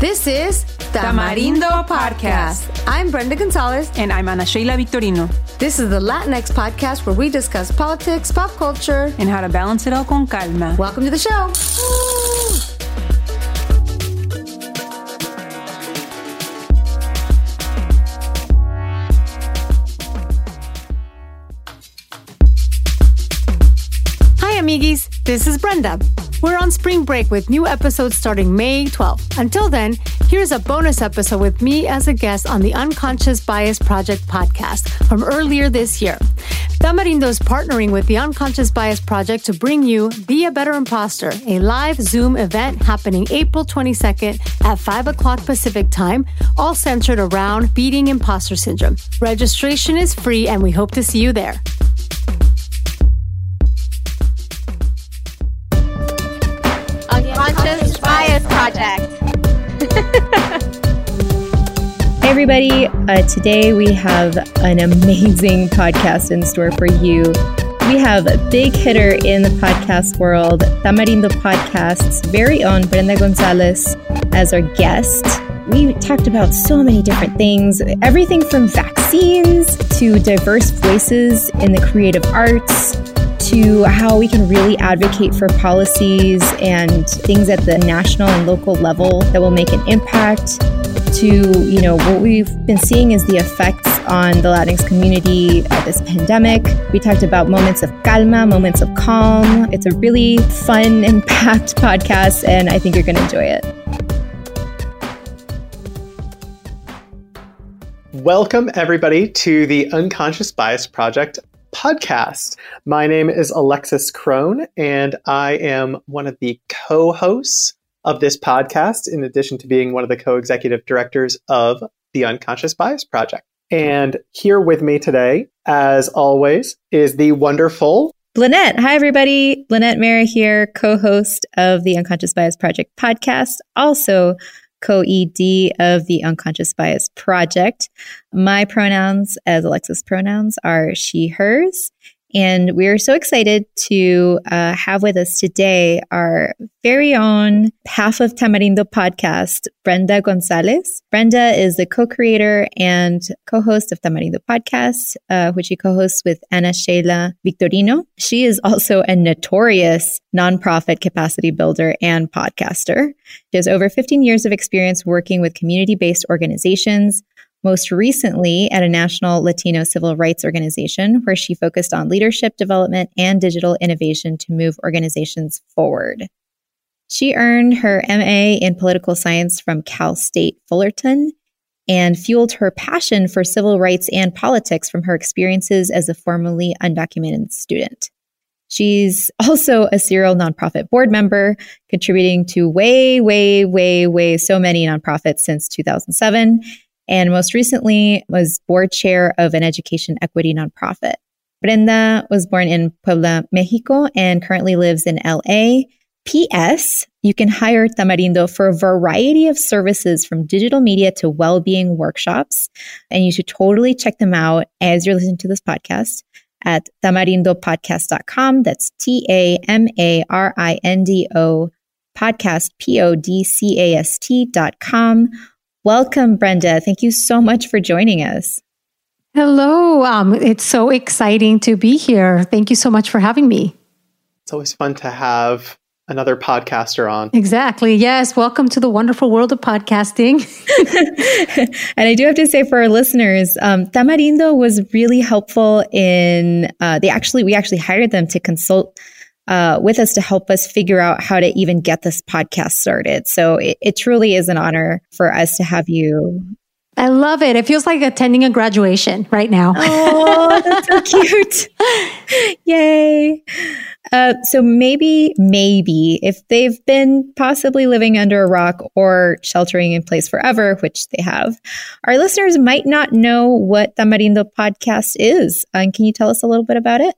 This is Tamarindo Podcast. I'm Brenda Gonzalez. And I'm Ana Sheila Victorino. This is the Latinx podcast where we discuss politics, pop culture, and how to balance it all con calma. Welcome to the show. Hi, amigos. This is Brenda. We're on spring break with new episodes starting May 12th. Until then, here's a bonus episode with me as a guest on the Unconscious Bias Project podcast from earlier this year. Tamarindo is partnering with the Unconscious Bias Project to bring you Be a Better Imposter, a live Zoom event happening April 22nd at 5 o'clock Pacific time, all centered around beating imposter syndrome. Registration is free, and we hope to see you there. Everybody. Uh, today we have an amazing podcast in store for you. We have a big hitter in the podcast world, Tamarindo Podcast's very own Brenda Gonzalez as our guest. We talked about so many different things everything from vaccines to diverse voices in the creative arts to how we can really advocate for policies and things at the national and local level that will make an impact to you know what we've been seeing is the effects on the latinx community of this pandemic. We talked about moments of calma moments of calm. It's a really fun and packed podcast and i think you're going to enjoy it. Welcome, everybody, to the Unconscious Bias Project podcast. My name is Alexis Crone, and I am one of the co hosts of this podcast, in addition to being one of the co executive directors of the Unconscious Bias Project. And here with me today, as always, is the wonderful Lynette. Hi, everybody. Lynette Mara here, co host of the Unconscious Bias Project podcast, also co ED of the Unconscious Bias Project. My pronouns as Alexis pronouns are she, hers. And we are so excited to uh, have with us today our very own half of Tamarindo podcast, Brenda Gonzalez. Brenda is the co creator and co host of Tamarindo podcast, uh, which she co hosts with Ana Sheila Victorino. She is also a notorious nonprofit capacity builder and podcaster. She has over 15 years of experience working with community based organizations, most recently at a national Latino civil rights organization where she focused on leadership development and digital innovation to move organizations forward. She earned her MA in political science from Cal State Fullerton and fueled her passion for civil rights and politics from her experiences as a formerly undocumented student. She's also a serial nonprofit board member, contributing to way, way, way, way so many nonprofits since 2007 and most recently was board chair of an education equity nonprofit. Brenda was born in Puebla, Mexico, and currently lives in LA. P.S. You can hire Tamarindo for a variety of services from digital media to well-being workshops. And you should totally check them out as you're listening to this podcast at tamarindopodcast.com. That's T-A-M-A-R-I-N-D-O podcast, P-O-D-C-A-S-T dot com Welcome, Brenda. Thank you so much for joining us. Hello. Um, it's so exciting to be here. Thank you so much for having me. It's always fun to have another podcaster on. Exactly. Yes. Welcome to the wonderful world of podcasting. and I do have to say for our listeners, um, Tamarindo was really helpful in, uh, they actually, we actually hired them to consult uh, with us to help us figure out how to even get this podcast started. So it, it truly is an honor for us to have you I love it. It feels like attending a graduation right now. Oh, that's so cute. Yay. Uh, so maybe, maybe if they've been possibly living under a rock or sheltering in place forever, which they have, our listeners might not know what Tamarindo podcast is. Uh, can you tell us a little bit about it?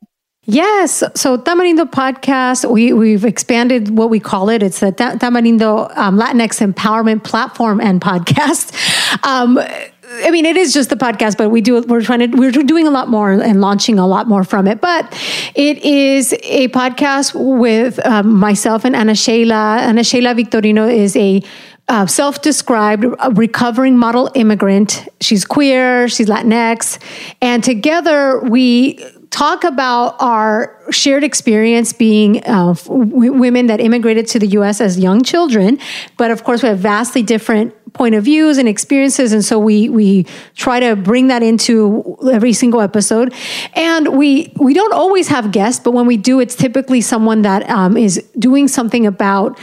Yes. So Tamarindo podcast, we, we've expanded what we call it. It's the Tamarindo um, Latinx Empowerment Platform and Podcast. Um, I mean, it is just the podcast, but we do, we're trying to, we're doing a lot more and launching a lot more from it. But it is a podcast with um, myself and Ana Sheila. Ana Sheila Victorino is a uh, self described recovering model immigrant. She's queer, she's Latinx. And together we talk about our shared experience being uh, w- women that immigrated to the US as young children. But of course, we have vastly different point of views and experiences and so we we try to bring that into every single episode and we we don't always have guests but when we do it's typically someone that um, is doing something about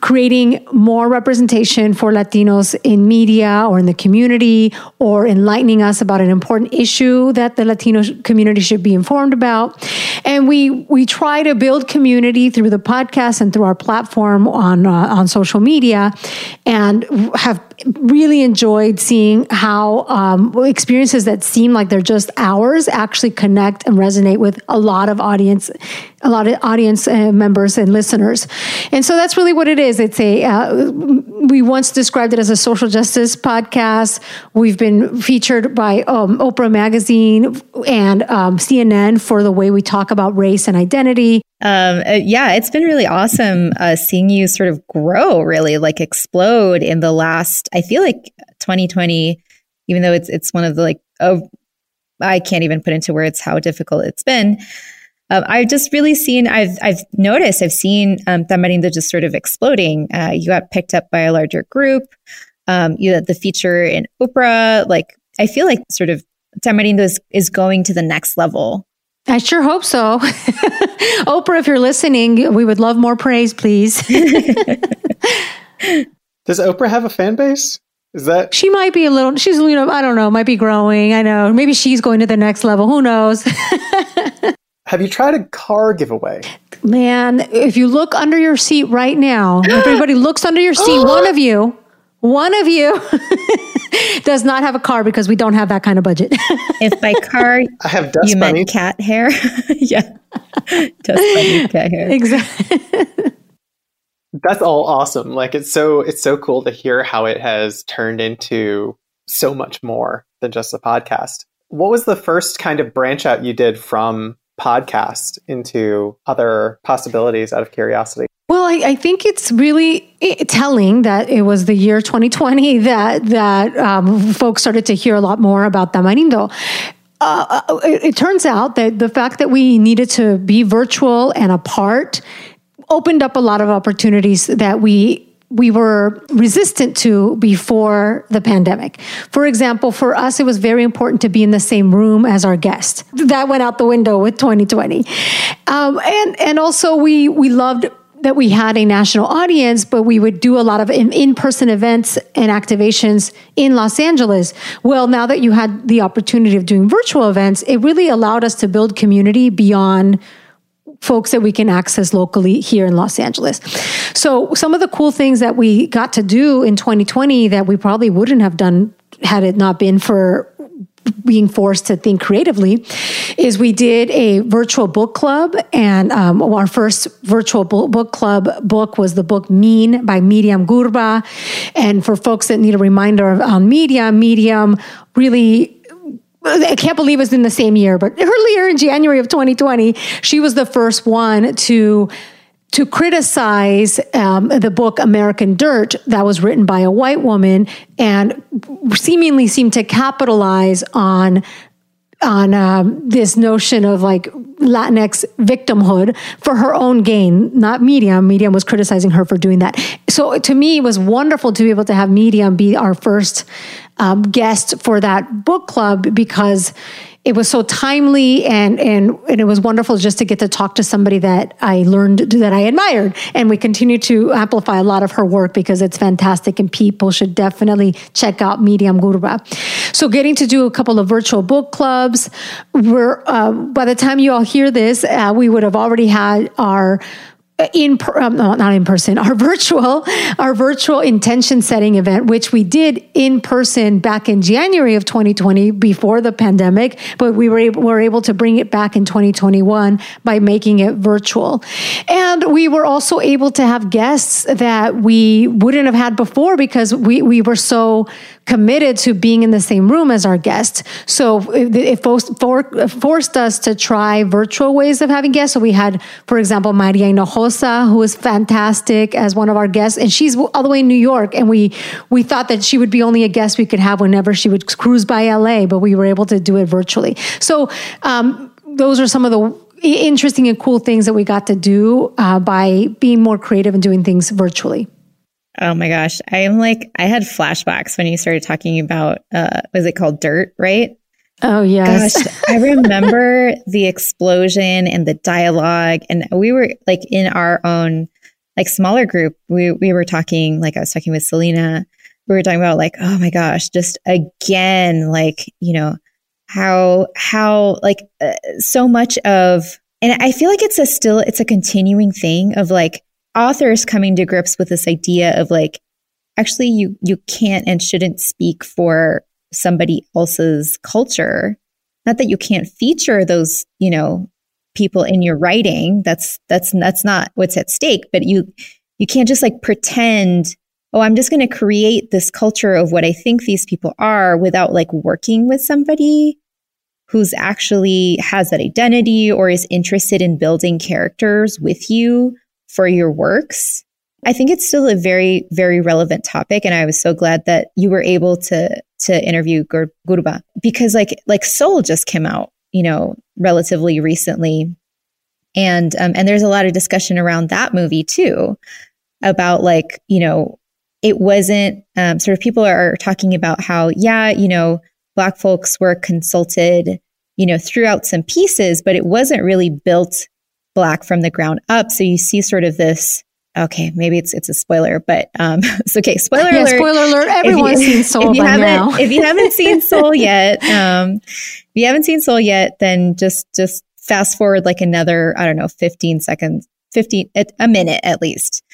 creating more representation for Latinos in media or in the community or enlightening us about an important issue that the Latino community should be informed about. And we we try to build community through the podcast and through our platform on uh, on social media and have really enjoyed seeing how um, experiences that seem like they're just ours actually connect and resonate with a lot of audience a lot of audience uh, members and listeners and so that's really what it is it's a uh, we once described it as a social justice podcast we've been featured by um, oprah magazine and um, cnn for the way we talk about race and identity um, uh, yeah, it's been really awesome uh, seeing you sort of grow, really like explode in the last. I feel like 2020, even though it's it's one of the like oh, I can't even put into words how difficult it's been. Um, I've just really seen. I've I've noticed. I've seen um, Tamarindo just sort of exploding. Uh, you got picked up by a larger group. Um, you had the feature in Oprah. Like I feel like sort of Tamarindo is, is going to the next level I sure hope so. Oprah, if you're listening, we would love more praise, please. Does Oprah have a fan base? Is that she might be a little? She's you know I don't know. Might be growing. I know. Maybe she's going to the next level. Who knows? have you tried a car giveaway? Man, if you look under your seat right now, everybody looks under your seat. one of you, one of you does not have a car because we don't have that kind of budget. if by car I have dust you bunny. meant cat hair, yeah, dust bunny cat hair. Exactly. That's all awesome. Like it's so it's so cool to hear how it has turned into so much more than just a podcast. What was the first kind of branch out you did from podcast into other possibilities out of curiosity? Well, I, I, think it's really telling that it was the year 2020 that that um, folks started to hear a lot more about Tamarindo. Uh, uh, it, it turns out that the fact that we needed to be virtual and apart opened up a lot of opportunities that we we were resistant to before the pandemic. For example, for us, it was very important to be in the same room as our guest. That went out the window with 2020, um, and and also we we loved that we had a national audience, but we would do a lot of in person events and activations in Los Angeles. Well, now that you had the opportunity of doing virtual events, it really allowed us to build community beyond folks that we can access locally here in Los Angeles. So, some of the cool things that we got to do in 2020 that we probably wouldn't have done had it not been for being forced to think creatively is we did a virtual book club and um, our first virtual book club book was the book mean by Myriam Gurba and for folks that need a reminder on media Myriam really I can't believe it's in the same year, but earlier in January of 2020, she was the first one to to criticize um, the book American Dirt that was written by a white woman and seemingly seemed to capitalize on on um, this notion of like Latinx victimhood for her own gain, not Myriam. Myriam was criticizing her for doing that. So to me, it was wonderful to be able to have Myriam be our first um, guest for that book club because it was so timely and, and and it was wonderful just to get to talk to somebody that I learned that I admired. And we continue to amplify a lot of her work because it's fantastic and people should definitely check out Myriam Gurba. So getting to do a couple of virtual book clubs. We're uh, by the time you all hear this, uh, we would have already had our in um, not in person our virtual our virtual intention setting event which we did in person back in January of 2020 before the pandemic but we were able, were able to bring it back in 2021 by making it virtual. And we were also able to have guests that we wouldn't have had before because we we were so committed to being in the same room as our guests. So it, it forced, for, forced us to try virtual ways of having guests. So we had, for example, Maria Hinojosa, who was fantastic as one of our guests, and she's all the way in New York. And we we thought that she would be only a guest we could have whenever she would cruise by LA, but we were able to do it virtually. So um, those are some of the interesting and cool things that we got to do uh, by being more creative and doing things virtually. Oh my gosh. I am like, I had flashbacks when you started talking about, uh, was it called Dirt, right? Oh, yes. Gosh, I remember the explosion and the dialogue. And we were like in our own, like smaller group, we, we were talking, like I was talking with Selena. We were talking about like, oh my gosh, just again, like, you know, how, how like uh, so much of, and I feel like it's a still, it's a continuing thing of like, authors coming to grips with this idea of like, actually, you, you can't and shouldn't speak for somebody else's culture. Not that you can't feature those, you know, people in your writing. That's, that's, that's not what's at stake, but you, you can't just like pretend, oh, I'm just going to create this culture of what I think these people are without like working with somebody who's actually has that identity or is interested in building characters with you for your works. I think it's still a very, very relevant topic. And I was so glad that you were able to, to interview Gur- Gurba because like, like Soul just came out, you know, relatively recently. And, um, and there's a lot of discussion around that movie too about like, you know, it wasn't, um, sort of people are talking about how, yeah, you know, black folks were consulted, you know, throughout some pieces, but it wasn't really built black from the ground up. So you see sort of this. Okay, maybe it's it's a spoiler, but um, it's okay. Spoiler yeah, alert! Spoiler alert! Everyone's you, seen Soul if you haven't, now. if you haven't seen Soul yet, um, if you haven't seen Soul yet, then just just fast forward like another I don't know, fifteen seconds, fifteen a minute at least.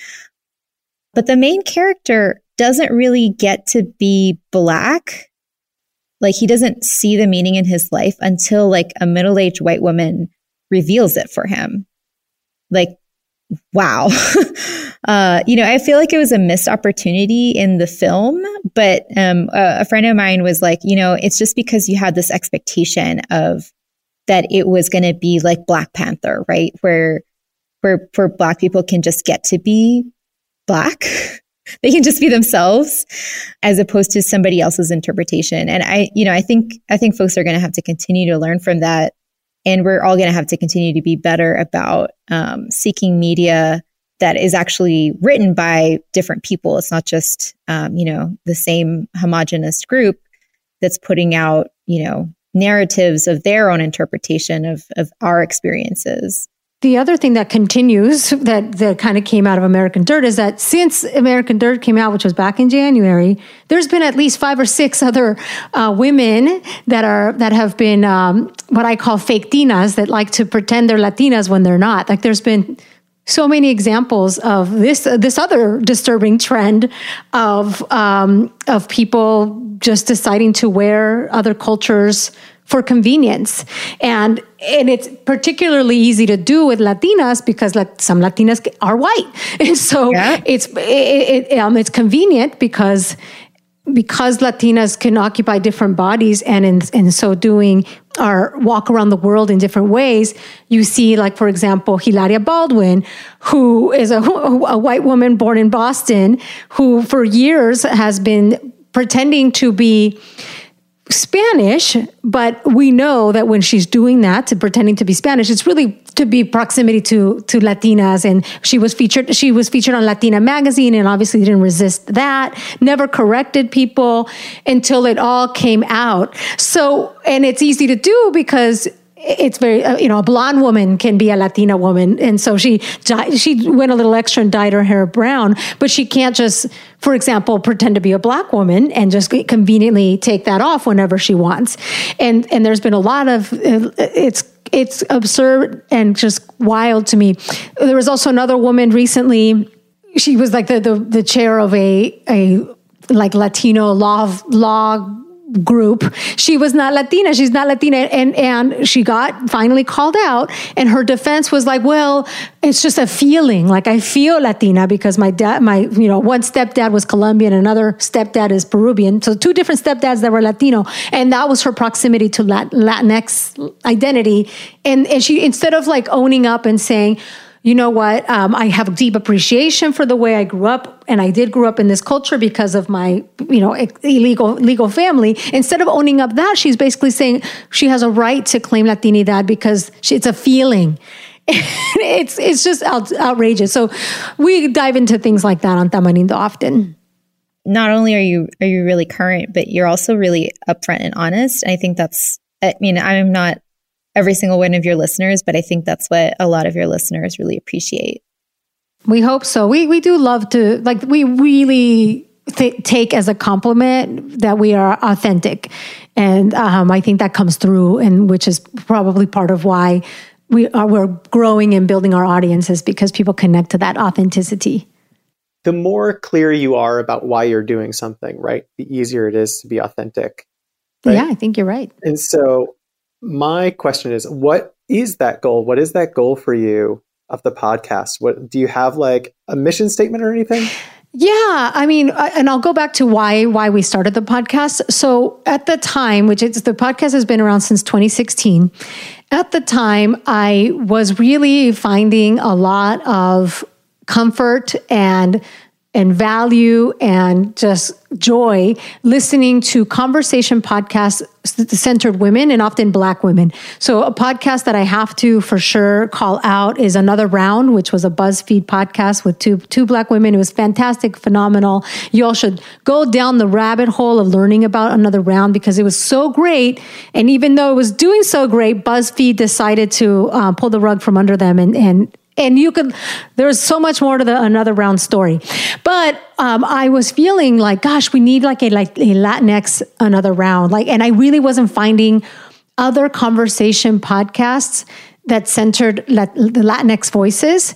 But the main character doesn't really get to be black. Like he doesn't see the meaning in his life until like a middle aged white woman reveals it for him like, wow. uh, you know, I feel like it was a missed opportunity in the film, but um, a, a friend of mine was like, you know, it's just because you had this expectation of that it was going to be like Black Panther, right? Where, where, where Black people can just get to be Black. they can just be themselves as opposed to somebody else's interpretation. And I, you know, I think, I think folks are going to have to continue to learn from that and we're all going to have to continue to be better about um, seeking media that is actually written by different people. It's not just, um, you know, the same homogenous group that's putting out, you know, narratives of their own interpretation of, of our experiences. The other thing that continues that, that kind of came out of American Dirt is that since American Dirt came out, which was back in January, there's been at least five or six other uh, women that are that have been um, what I call fake Tinas that like to pretend they're Latinas when they're not. Like there's been so many examples of this uh, this other disturbing trend of um, of people just deciding to wear other cultures for convenience. And and it's particularly easy to do with Latinas because like some Latinas are white, and so yeah. it's it, it, um, it's convenient because because Latinas can occupy different bodies and in, in so doing are walk around the world in different ways. You see, like, for example, Hilaria Baldwin, who is a, a white woman born in Boston, who for years has been pretending to be Spanish, but we know that when she's doing that, to pretending to be Spanish, it's really to be proximity to to Latinas. And she was featured. She was featured on Latina magazine, and obviously didn't resist that. Never corrected people until it all came out. So, and it's easy to do because it's very uh, you know a blonde woman can be a latina woman. And so she she went a little extra and dyed her hair brown but she can't just for example pretend to be a black woman and just conveniently take that off whenever she wants. And and there's been a lot of uh, it's it's absurd and just wild to me. There was also another woman recently. She was like the the, the chair of a a like latino law law group. She was not Latina. She's not Latina. And, and she got finally called out. And her defense was like, well, it's just a feeling. Like I feel Latina because my dad, my, you know, one stepdad was Colombian, another stepdad is Peruvian. So two different stepdads that were Latino. And that was her proximity to Latinx identity. And, and she, instead of like owning up and saying, you know what? Um, I have deep appreciation for the way I grew up, and I did grow up in this culture because of my, you know, illegal legal family. Instead of owning up that, she's basically saying she has a right to claim Latinidad because she, it's a feeling. it's it's just out, outrageous. So we dive into things like that on Tamarindo often. Not only are you are you really current, but you're also really upfront and honest. I think that's. I mean, I'm not every single one of your listeners, but I think that's what a lot of your listeners really appreciate. We hope so. We we do love to like we really th- take as a compliment that we are authentic, and um, I think that comes through, and which is probably part of why we are we're growing and building our audiences because people connect to that authenticity. The more clear you are about why you're doing something, right, the easier it is to be authentic. Right? Yeah, I think you're right. And so my question is what is that goal? What is that goal for you of the podcast? What do you have like a mission statement or anything? Yeah, I mean, and I'll go back to why why we started the podcast. So at the time, which is the podcast has been around since 2016. At the time, I was really finding a lot of comfort and and value and just joy listening to conversation podcasts centered women and often black women. So a podcast that I have to for sure call out is Another Round, which was a BuzzFeed podcast with two two black women. It was fantastic, phenomenal. You all should go down the rabbit hole of learning about Another Round because it was so great. And even though it was doing so great, BuzzFeed decided to uh, pull the rug from under them and and and you could there's so much more to the another round story. But um, i was feeling like gosh we need like a like a latinx another round. Like and i really wasn't finding other conversation podcasts that centered the latinx voices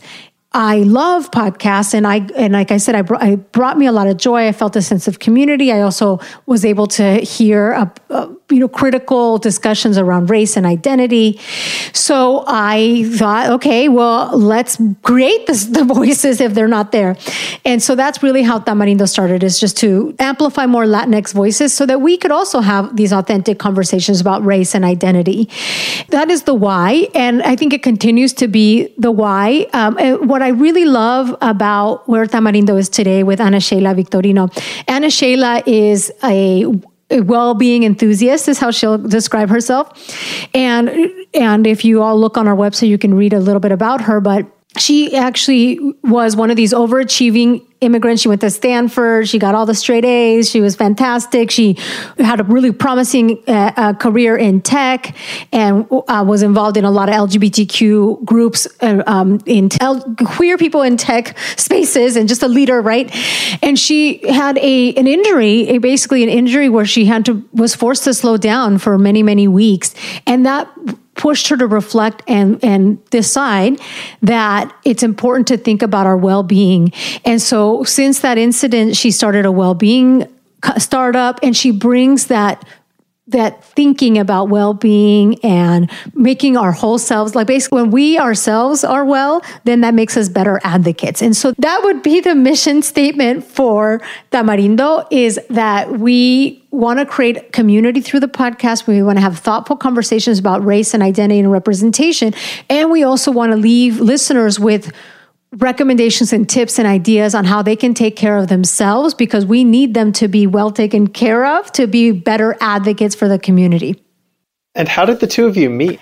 I love podcasts, and I and like I said, I, br- I brought me a lot of joy. I felt a sense of community. I also was able to hear a, a, you know critical discussions around race and identity. So I thought, okay, well, let's create this, the voices if they're not there, and so that's really how Tamarindo started. Is just to amplify more Latinx voices so that we could also have these authentic conversations about race and identity. That is the why, and I think it continues to be the why. Um, what I really love about where Tamarindo is today with Ana Sheila Victorino, Ana Sheila is a well-being enthusiast is how she'll describe herself. And and if you all look on our website you can read a little bit about her but she actually was one of these overachieving immigrants. She went to Stanford. She got all the straight A's. She was fantastic. She had a really promising uh, uh, career in tech and uh, was involved in a lot of LGBTQ groups, uh, um, in queer people in tech spaces, and just a leader, right? And she had a an injury, a, basically an injury where she had to was forced to slow down for many many weeks, and that pushed her to reflect and and decide that it's important to think about our well-being. And so since that incident she started a well-being startup and she brings that that thinking about well-being and making our whole selves like basically when we ourselves are well then that makes us better advocates. And so that would be the mission statement for tamarindo is that we want to create community through the podcast. We want to have thoughtful conversations about race and identity and representation. And we also want to leave listeners with recommendations and tips and ideas on how they can take care of themselves because we need them to be well taken care of to be better advocates for the community. And how did the two of you meet?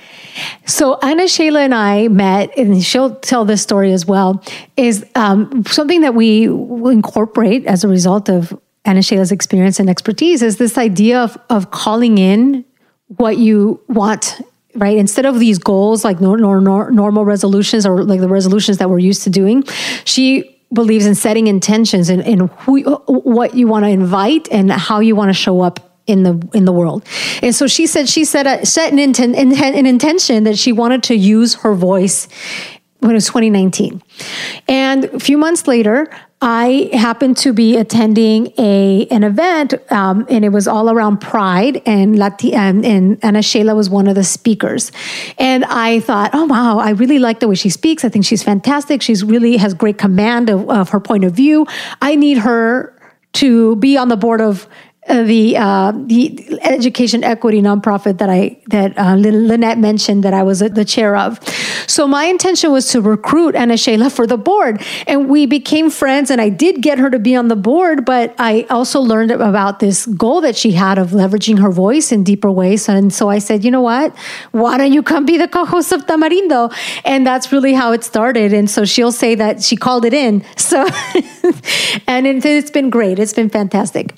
So Ana Sheila and I met, and she'll tell this story as well. Is um, something that we incorporate as a result of Ana Sheila's experience and expertise is this idea of of calling in what you want right? Instead of these goals like nor, nor, nor, normal resolutions or like the resolutions that we're used to doing, she believes in setting intentions and, and who, what you want to invite and how you want to show up in the in the world. And so she said she set a, set an, intent, an intention that she wanted to use her voice it was 2019. And a few months later, I happened to be attending a an event, um, and it was all around Pride, and Lati- and, and Ana Sheila was one of the speakers. And I thought, oh wow, I really like the way she speaks. I think she's fantastic. She's really has great command of, of her point of view. I need her to be on the board of the uh, the education equity nonprofit that I that uh, Lynette mentioned that I was the chair of. So my intention was to recruit Ana Sheila for the board, and we became friends. And I did get her to be on the board, but I also learned about this goal that she had of leveraging her voice in deeper ways. And so I said, you know what? Why don't you come be the co-host of Tamarindo? And that's really how it started. And so she'll say that she called it in. So, and it, it's been great. It's been fantastic.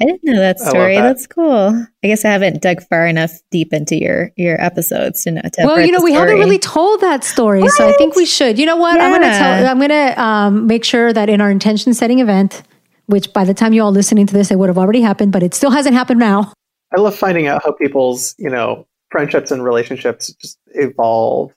I didn't know that story. That. That's cool. I guess I haven't dug far enough deep into your your episodes to know. To well, you know, we haven't really told that story, what? so I think we should. You know what? Yeah. I'm going to tell. I'm going to um, make sure that in our intention setting event, which by the time you all listening to this, it would have already happened, but it still hasn't happened now. I love finding out how people's you know friendships and relationships just evolve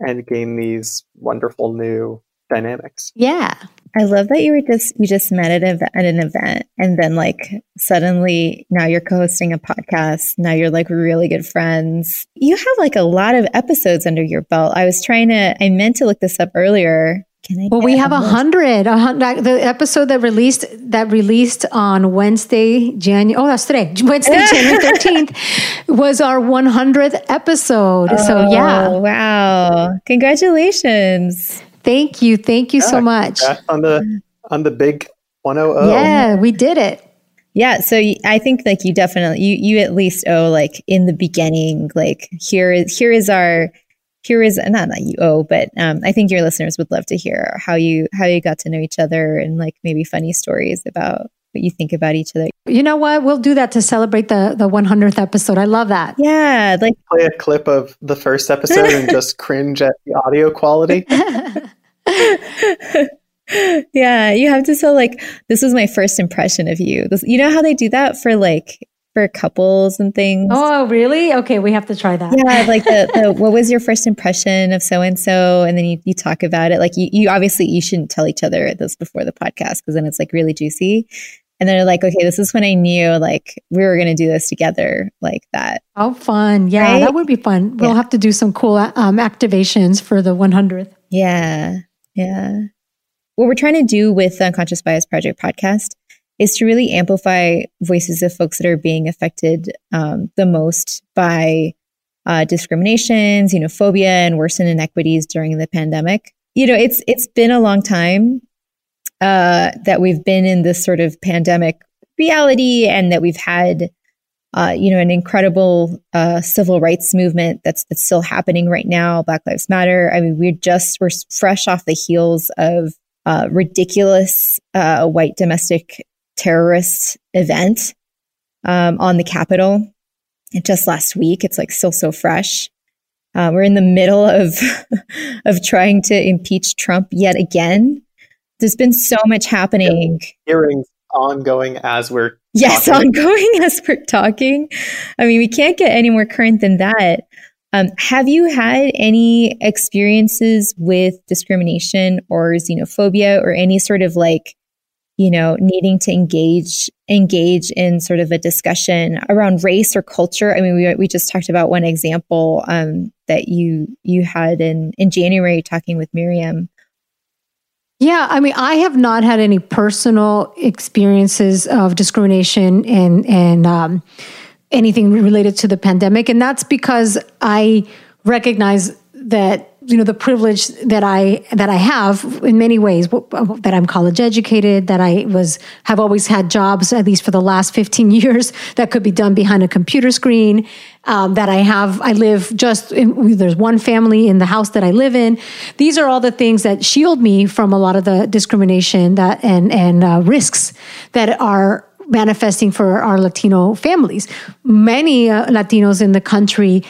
and gain these wonderful new dynamics. Yeah. I love that you were just you just met at, at an event and then like suddenly now you're co-hosting a podcast. Now you're like really good friends. You have like a lot of episodes under your belt. I was trying to I meant to look this up earlier. Can I well, we have a hundred. The episode that released that released on Wednesday, January. Oh, that's today. Wednesday, January thirteenth was our one hundredth episode. Oh, so yeah. Oh, wow! Congratulations. Thank you. Thank you yeah, so much. On the on the big 100. Yeah, we did it. Yeah, so I think like you definitely you you at least owe like in the beginning like here is here is our here is not that you owe, but um, I think your listeners would love to hear how you how you got to know each other and like maybe funny stories about what you think about each other. You know what? We'll do that to celebrate the the 100th episode. I love that. Yeah, like play a clip of the first episode and just cringe at the audio quality. yeah, you have to tell like this was my first impression of you. This, you know how they do that for like for couples and things. Oh, really? Okay, we have to try that. Yeah, like the, the what was your first impression of so and so, and then you, you talk about it. Like you, you obviously you shouldn't tell each other this before the podcast because then it's like really juicy. And they're like, okay, this is when I knew like we were going to do this together, like that. Oh, fun! Yeah, right? that would be fun. We'll yeah. have to do some cool um, activations for the 100th. Yeah, yeah. What we're trying to do with the Unconscious Bias Project podcast is to really amplify voices of folks that are being affected um, the most by uh, discrimination, xenophobia, and worsened inequities during the pandemic. You know, it's it's been a long time uh, that we've been in this sort of pandemic reality, and that we've had uh, you know, an incredible uh, civil rights movement that's that's still happening right now. Black Lives Matter. I mean, we're just we're fresh off the heels of uh, ridiculous uh, white domestic terrorist event um, on the Capitol just last week. It's like still so fresh. Uh, we're in the middle of of trying to impeach Trump yet again. There's been so much happening. Hearings ongoing as we're yes talking. ongoing as we're talking. I mean we can't get any more current than that. Um, have you had any experiences with discrimination or xenophobia or any sort of like you know needing to engage engage in sort of a discussion around race or culture? I mean we, we just talked about one example um, that you you had in in january talking with Myriam yeah, I mean, I have not had any personal experiences of discrimination and and um, anything related to the pandemic, and that's because I recognize that you know the privilege that I that I have in many ways that I'm college educated that I was have always had jobs at least for the last 15 years that could be done behind a computer screen um, that I have I live just in, there's one family in the house that I live in. These are all the things that shield me from a lot of the discrimination that and and uh, risks that are manifesting for our Latino families. Many uh, Latinos in the country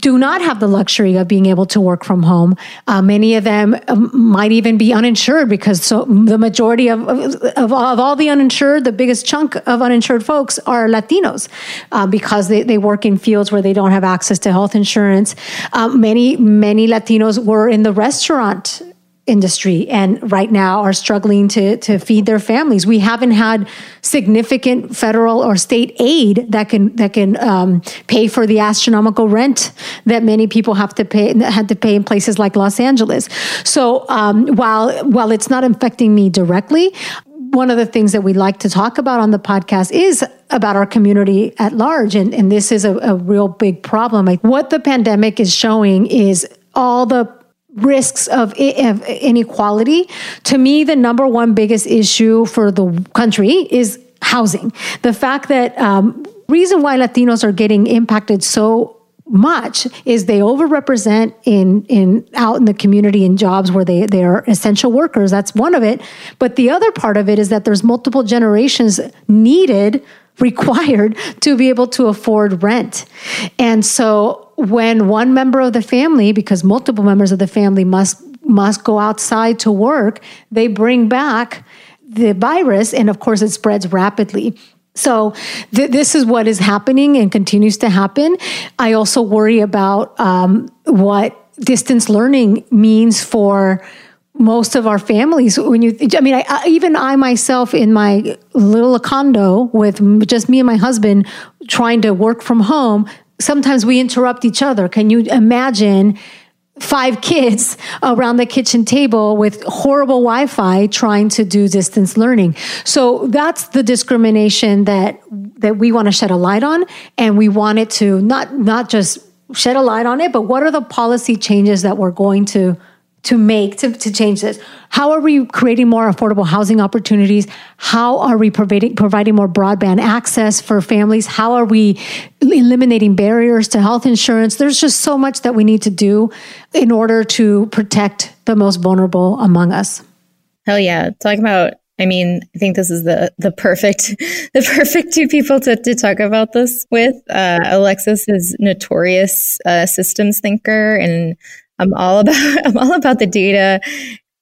do not have the luxury of being able to work from home. Uh, many of them um, might even be uninsured because so the majority of, of, of, all the uninsured, the biggest chunk of uninsured folks are Latinos uh, because they, they work in fields where they don't have access to health insurance. Um, many, many Latinos were in the restaurant industry and right now are struggling to, to feed their families. We haven't had significant federal or state aid that can that can um, pay for the astronomical rent that many people have to pay had to pay in places like Los Angeles. So um, while while it's not affecting me directly, one of the things that we like to talk about on the podcast is about our community at large. And, and this is a, a real big problem. Like what the pandemic is showing is all the risks of, inequality. To me, the number one biggest issue for the country is housing. The fact that um, reason why Latinos are getting impacted so much is they overrepresent in in out in the community in jobs where they they are essential workers that's one of it but the other part of it is that there's multiple generations needed required to be able to afford rent and so when one member of the family, because multiple members of the family must must go outside to work, they bring back the virus, and of course, it spreads rapidly. So, th- this is what is happening and continues to happen. I also worry about um, what distance learning means for most of our families when you i mean I, even i myself in my little condo with just me and my husband trying to work from home sometimes we interrupt each other. Can you imagine five kids around the kitchen table with horrible Wi-Fi trying to do distance learning? So that's the discrimination that that we want to shed a light on, and we want it to not not just shed a light on it, but what are the policy changes that we're going to to make to, to change this? How are we creating more affordable housing opportunities? How are we providing providing more broadband access for families? How are we eliminating barriers to health insurance? There's just so much that we need to do in order to protect the most vulnerable among us. Hell yeah. Talking about I mean, I think this is the the perfect the perfect two people to, to talk about this with. Uh, Alexis is notorious uh, systems thinker and I'm all about I'm all about the data.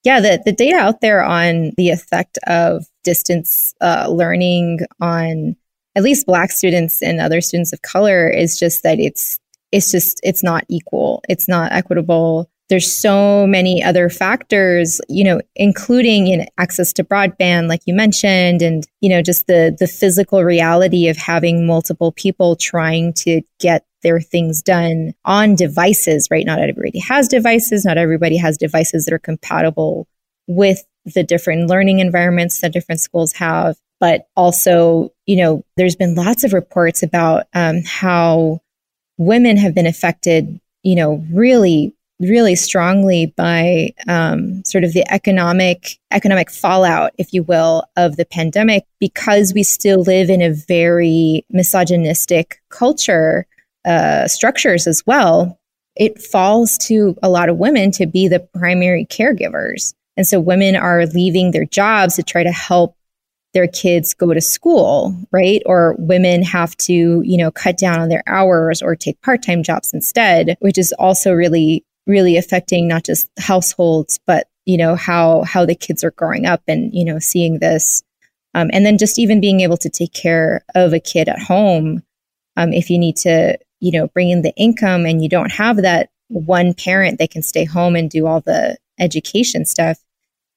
Yeah, the, the data out there on the effect of distance uh, learning on at least Black students and other students of color is just that it's it's just it's not equal. It's not equitable there's so many other factors, you know, including know, access to broadband, like you mentioned, and you know, just the the physical reality of having multiple people trying to get their things done on devices. Right? Not everybody has devices. Not everybody has devices that are compatible with the different learning environments that different schools have. But also, you know, there's been lots of reports about um, how women have been affected, you know, really really strongly by um, sort of the economic economic fallout, if you will, of the pandemic, because we still live in a very misogynistic culture uh, structures as well. It falls to a lot of women to be the primary caregivers, and so women are leaving their jobs to try to help their kids go to school, right? Or women have to, you know, cut down on their hours or take part-time jobs instead, which is also really really affecting not just households, but you know how how the kids are growing up and you know seeing this, um, and then just even being able to take care of a kid at home. Um, if you need to, you know, bring in the income and you don't have that one parent that can stay home and do all the education stuff,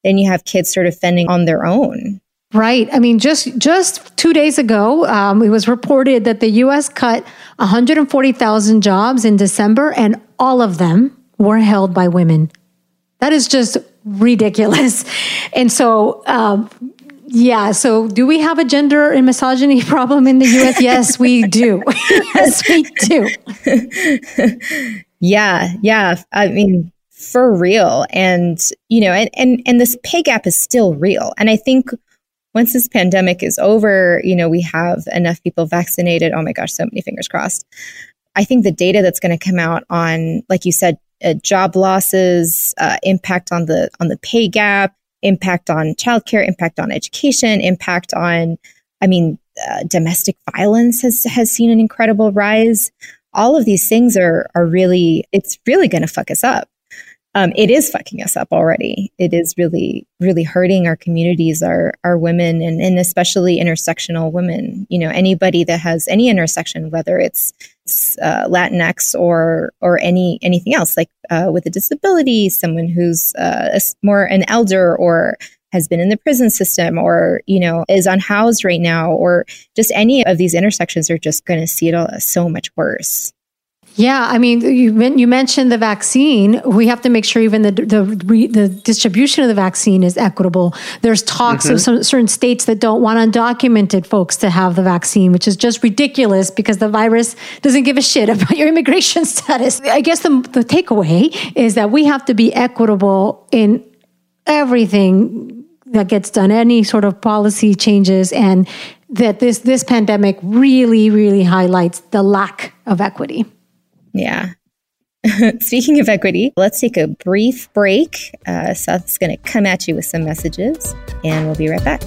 then you have kids sort of fending on their own. Right. I mean, just just two days ago, um, it was reported that the U.S. cut 140,000 jobs in December, and all of them were held by women. That is just ridiculous. And so, um, yeah. So, do we have a gender and misogyny problem in the US? Yes, we do. yes, we do. yeah. Yeah. I mean, for real. And, you know, and, and, and this pay gap is still real. And I think once this pandemic is over, you know, we have enough people vaccinated. Oh my gosh, so many fingers crossed. I think the data that's going to come out on, like you said, uh, job losses, uh, impact on the on the pay gap, impact on childcare, impact on education, impact on, I mean, uh, domestic violence has has seen an incredible rise. all of these things are are really it's really going to fuck us up um, it is fucking us up already. It is really, really hurting our communities, our our women, and, and especially intersectional women. You know, anybody that has any intersection, whether it's uh, Latinx or or any anything else, like uh, with a disability, someone who's uh, more an elder or has been in the prison system or you know is unhoused right now or just any of these intersections are just going to see it all so much worse yeah, I mean, you you mentioned the vaccine. We have to make sure even the the the distribution of the vaccine is equitable. There's talks mm-hmm. of some certain states that don't want undocumented folks to have the vaccine, which is just ridiculous because the virus doesn't give a shit about your immigration status. I guess the the takeaway is that we have to be equitable in everything that gets done, any sort of policy changes, and that this this pandemic really really highlights the lack of equity. Yeah. Speaking of equity, let's take a brief break. Uh, Seth's going to come at you with some messages, and we'll be right back.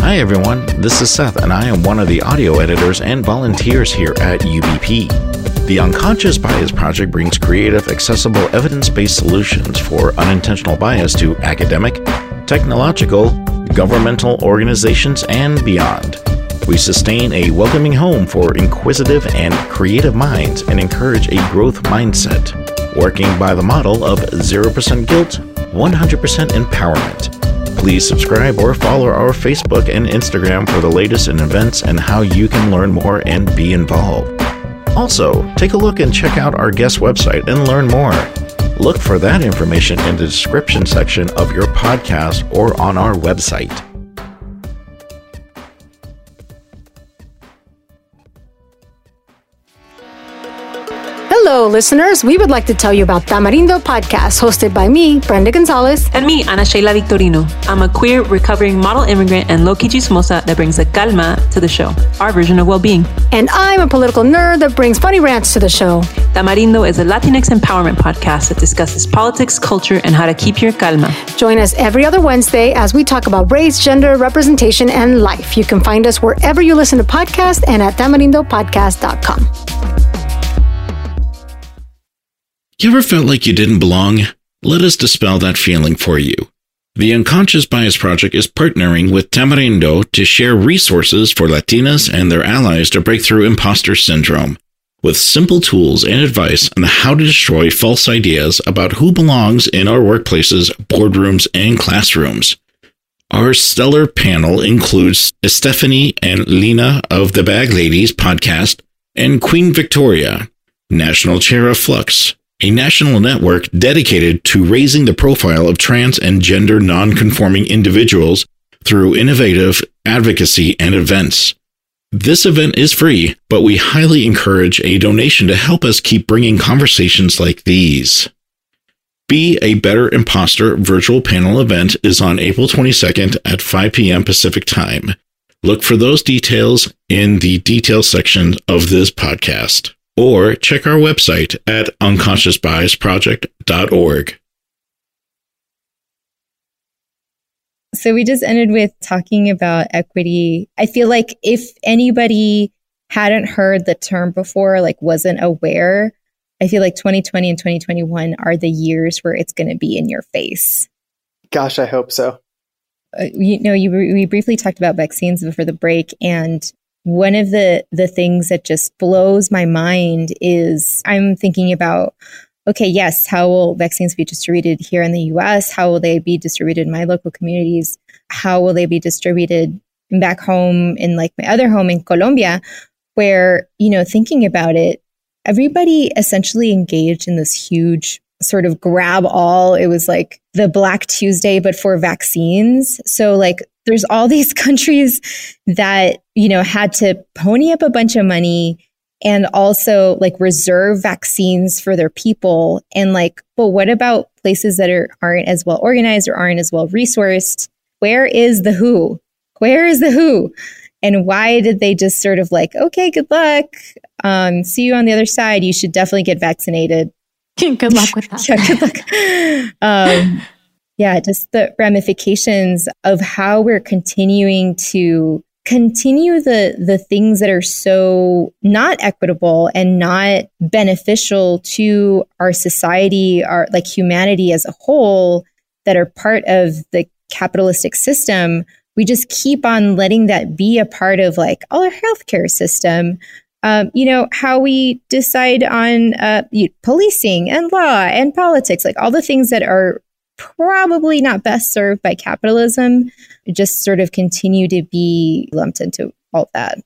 Hi, everyone. This is Seth, and I am one of the audio editors and volunteers here at UBP. The Unconscious Bias Project brings creative, accessible, evidence based solutions for unintentional bias to academic, technological, governmental organizations, and beyond. We sustain a welcoming home for inquisitive and creative minds and encourage a growth mindset, working by the model of 0% guilt, 100% empowerment. Please subscribe or follow our Facebook and Instagram for the latest in events and how you can learn more and be involved. Also, take a look and check out our guest website and learn more. Look for that information in the description section of your podcast or on our website. Hello, listeners. We would like to tell you about Tamarindo Podcast, hosted by me, Brenda Gonzalez. And me, Ana Sheila Victorino. I'm a queer, recovering model immigrant and low-key chismosa that brings a calma to the show, our version of well-being. And I'm a political nerd that brings funny rants to the show. Tamarindo is a Latinx empowerment podcast that discusses politics, culture, and how to keep your calma. Join us every other Wednesday as we talk about race, gender, representation, and life. You can find us wherever you listen to podcasts and at tamarindopodcast.com. You ever felt like you didn't belong? Let us dispel that feeling for you. The Unconscious Bias Project is partnering with Tamarindo to share resources for Latinas and their allies to break through imposter syndrome, with simple tools and advice on how to destroy false ideas about who belongs in our workplaces, boardrooms, and classrooms. Our stellar panel includes Stephanie and Lena of the Bag Ladies podcast and Queen Victoria, National Chair of Flux, a national network dedicated to raising the profile of trans and gender nonconforming individuals through innovative advocacy and events. This event is free, but we highly encourage a donation to help us keep bringing conversations like these. Be a Better Imposter virtual panel event is on April 22nd at 5 p.m. Pacific Time. Look for those details in the details section of this podcast or check our website at unconsciousbiasproject.org. So we just ended with talking about equity. I feel like if anybody hadn't heard the term before, like wasn't aware, I feel like 2020 and 2021 are the years where it's going to be in your face. Gosh, I hope so. Uh, you know, you we briefly talked about vaccines before the break, and one of the the things that just blows my mind is I'm thinking about okay, yes, how will vaccines be distributed here in the US? How will they be distributed in my local communities? How will they be distributed back home in like my other home in Colombia where, you know, thinking about it, everybody essentially engaged in this huge sort of grab all. It was like the Black Tuesday, but for vaccines. So, like, there's all these countries that, you know, had to pony up a bunch of money and also like reserve vaccines for their people. And like, but what about places that are, aren't as well organized or aren't as well resourced? Where is the WHO? Where is the WHO? And why did they just sort of like, okay, good luck. Um, see you on the other side. You should definitely get vaccinated. good luck with that. yeah, good luck. Um, yeah, just the ramifications of how we're continuing to continue the the things that are so not equitable and not beneficial to our society our like humanity as a whole that are part of the capitalistic system we just keep on letting that be a part of like our healthcare system. Um, you know how we decide on uh, policing and law and politics like all the things that are probably not best served by capitalism just sort of continue to be lumped into all that.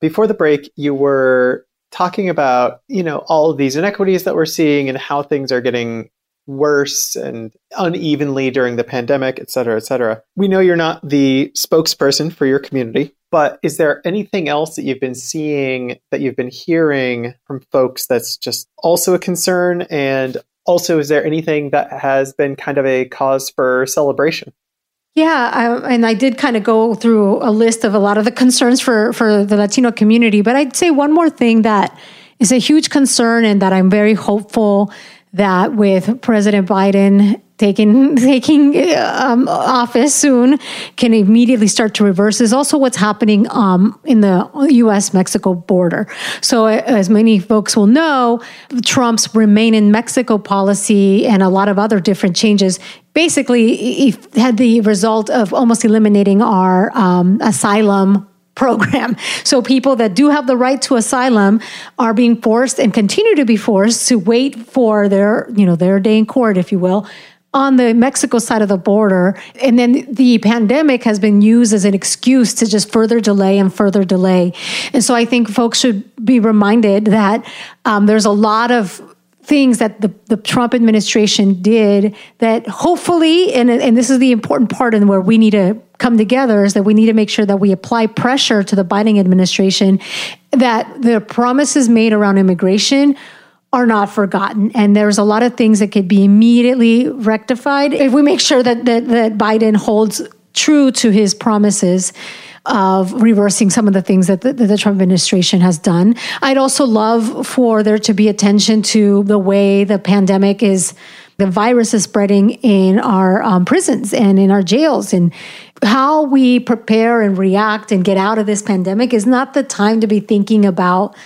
Before the break, you were talking about, you know, all of these inequities that we're seeing and how things are getting worse and unevenly during the pandemic, et cetera, et cetera. We know you're not the spokesperson for your community, but is there anything else that you've been seeing that you've been hearing from folks that's just also a concern? And also, is there anything that has been kind of a cause for celebration? Yeah, I, and I did kind of go through a list of a lot of the concerns for for the Latino community, but I'd say one more thing that is a huge concern and that I'm very hopeful that with President Biden taking taking um, office soon can immediately start to reverse is also what's happening um, in the U.S. Mexico border. So, as many folks will know, Trump's remain in Mexico policy and a lot of other different changes basically had the result of almost eliminating our um, asylum program. So people that do have the right to asylum are being forced and continue to be forced to wait for their, you know, their day in court, if you will, on the Mexico side of the border. And then the pandemic has been used as an excuse to just further delay and further delay. And so I think folks should be reminded that um, there's a lot of things that the, the Trump administration did that hopefully, and, and this is the important part and where we need to come together, is that we need to make sure that we apply pressure to the Biden administration that the promises made around immigration are not forgotten. And there's a lot of things that could be immediately rectified if we make sure that, that, that Biden holds true to his promises of reversing some of the things that the, that the, Trump administration has done. I'd also love for there to be attention to the way the pandemic is, the virus is spreading in our um, prisons and in our jails. And how we prepare and react and get out of this pandemic is not the time to be thinking about.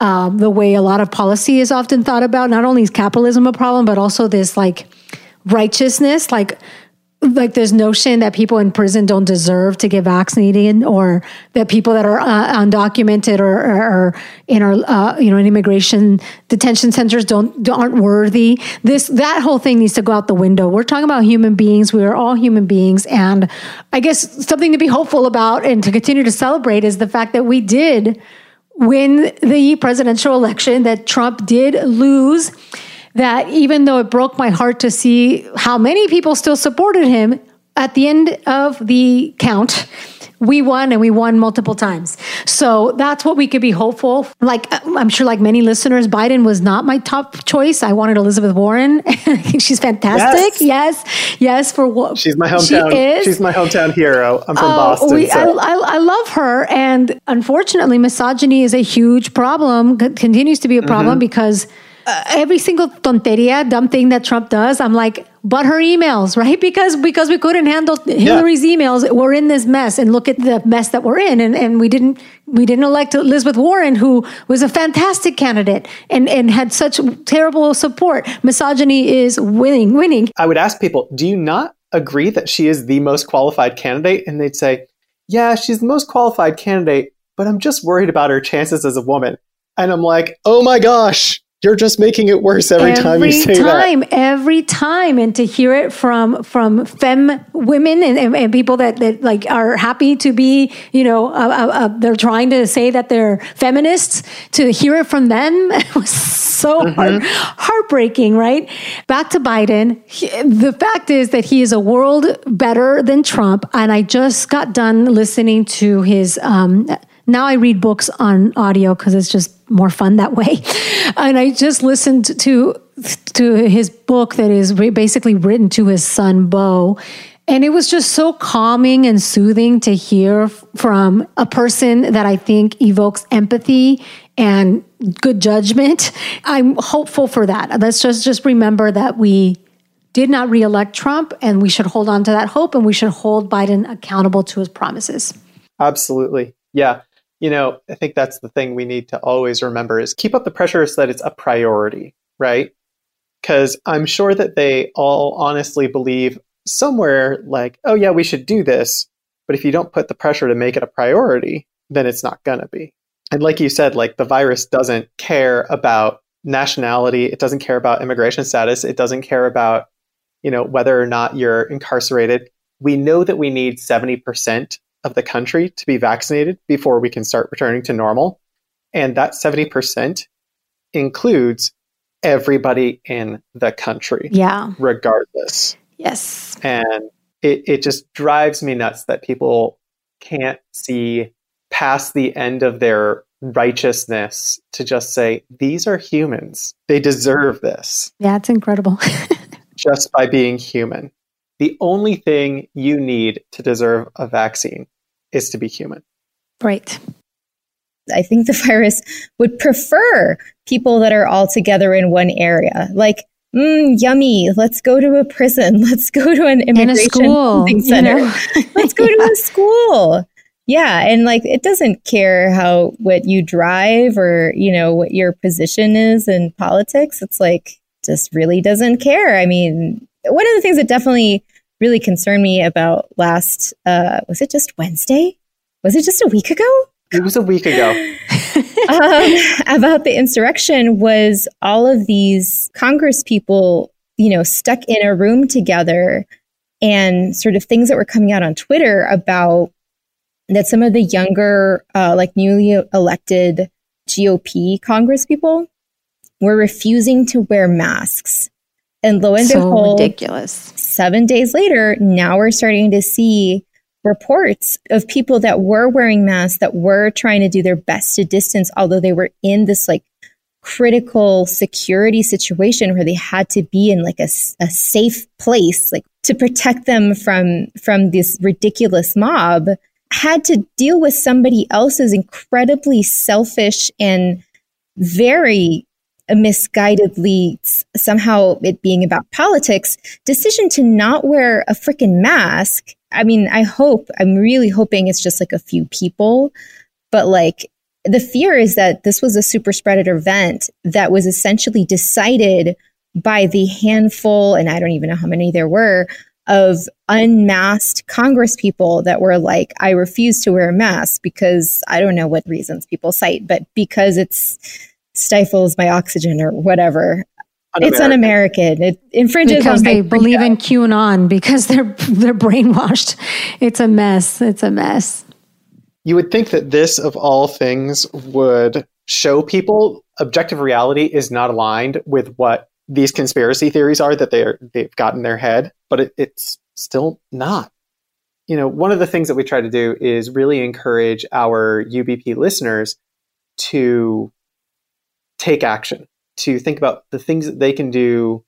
Um, the way a lot of policy is often thought about. Not only is capitalism a problem, but also this like righteousness, like like this notion that people in prison don't deserve to get vaccinated or that people that are uh, undocumented or, or, or, in our uh, you know in immigration detention centers don't aren't worthy. This that whole thing needs to go out the window. We're talking about human beings. We are all human beings. And i guess something to be hopeful about and to continue to celebrate is the fact that we did win the presidential election that trump did lose that even though it broke my heart to see how many people still supported him, at the end of the count, we won and we won multiple times. So that's what we could be hopeful. Like I'm sure like many listeners, Biden was not my top choice. I wanted Elizabeth Warren. She's fantastic. Yes. Yes. yes for what she's my hometown. She is. she's my hometown hero. I'm from uh, Boston. We, so. I, I, I, love her. And unfortunately, misogyny is a huge problem, continues to be a problem mm-hmm. because every single tonteria, dumb thing that Trump does, I'm like, but her emails, right? Because because we couldn't handle Hillary's yeah. emails, we're in this mess, and look at the mess that we're in, and and we didn't we didn't elect Elizabeth Warren, who was a fantastic candidate and and had such terrible support. Misogyny is winning, winning. I would ask people, do you not agree that she is the most qualified candidate? And they'd say, yeah, she's the most qualified candidate, but I'm just worried about her chances as a woman. And I'm like, oh my gosh, you're just making it worse every, every time you say it. Every time, that. Every time, and to hear it from from fem women and, and, and people that, that like are happy to be, you know, uh, uh, uh, they're trying to say that they're feminists. To hear it from them was so mm-hmm. heart, heartbreaking. Right back to Biden. He, the fact is that he is a world better than Trump, and I just got done listening to his. Um, now I read books on audio because it's just more fun that way. And I just listened to to his book that is basically written to his son Bo. And it was just so calming and soothing to hear from a person that I think evokes empathy and good judgment. I'm hopeful for that. Let's just just remember that we did not reelect Trump, and we should hold on to that hope and we should hold Biden accountable to his promises. Absolutely. Yeah. You know, I think that's the thing we need to always remember is keep up the pressure so that it's a priority, right? Because I'm sure that they all honestly believe somewhere like, oh, yeah, we should do this. But if you don't put the pressure to make it a priority, then it's not going to be. And like you said, like the virus doesn't care about nationality, it doesn't care about immigration status, it doesn't care about, you know, whether or not you're incarcerated. We know that we need 70% of the country to be vaccinated before we can start returning to normal. And that 70% includes everybody in the country. Yeah. Regardless. Yes. And it, it just drives me nuts that people can't see past the end of their righteousness to just say, these are humans. They deserve this. Yeah, it's incredible. just by being human. The only thing you need to deserve a vaccine is to be human. Right. I think the virus would prefer people that are all together in one area. Like, mm, yummy, let's go to a prison. Let's go to an immigration school, center. You know? let's go to a school. Yeah, and like it doesn't care how what you drive or, you know, what your position is in politics. It's like just really doesn't care. I mean, one of the things that definitely really concerned me about last uh was it just Wednesday? Was it just a week ago? It was a week ago. um, about the insurrection was all of these Congress people, you know, stuck in a room together and sort of things that were coming out on Twitter about that some of the younger, uh, like newly elected GOP Congress people were refusing to wear masks. And lo and so behold, ridiculous. seven days later, now we're starting to see reports of people that were wearing masks that were trying to do their best to distance, although they were in this like critical security situation where they had to be in like a, a safe place, like to protect them from, from this ridiculous mob had to deal with somebody else's incredibly selfish and very misguidedly somehow it being about politics decision to not wear a freaking mask i mean i hope i'm really hoping it's just like a few people but like the fear is that this was a super spreader event that was essentially decided by the handful and i don't even know how many there were of unmasked Congress people that were like, I refuse to wear a mask because I don't know what reasons people cite, but because it's stifles my oxygen or whatever. Un-American. It's un-American. It infringes because they believe in QAnon because they're they're brainwashed. It's a mess. It's a mess. You would think that this, of all things, would show people objective reality is not aligned with what these conspiracy theories are that they're they've got in their head, but it, it's still not. You know, one of the things that we try to do is really encourage our UBP listeners to take action, to think about the things that they can do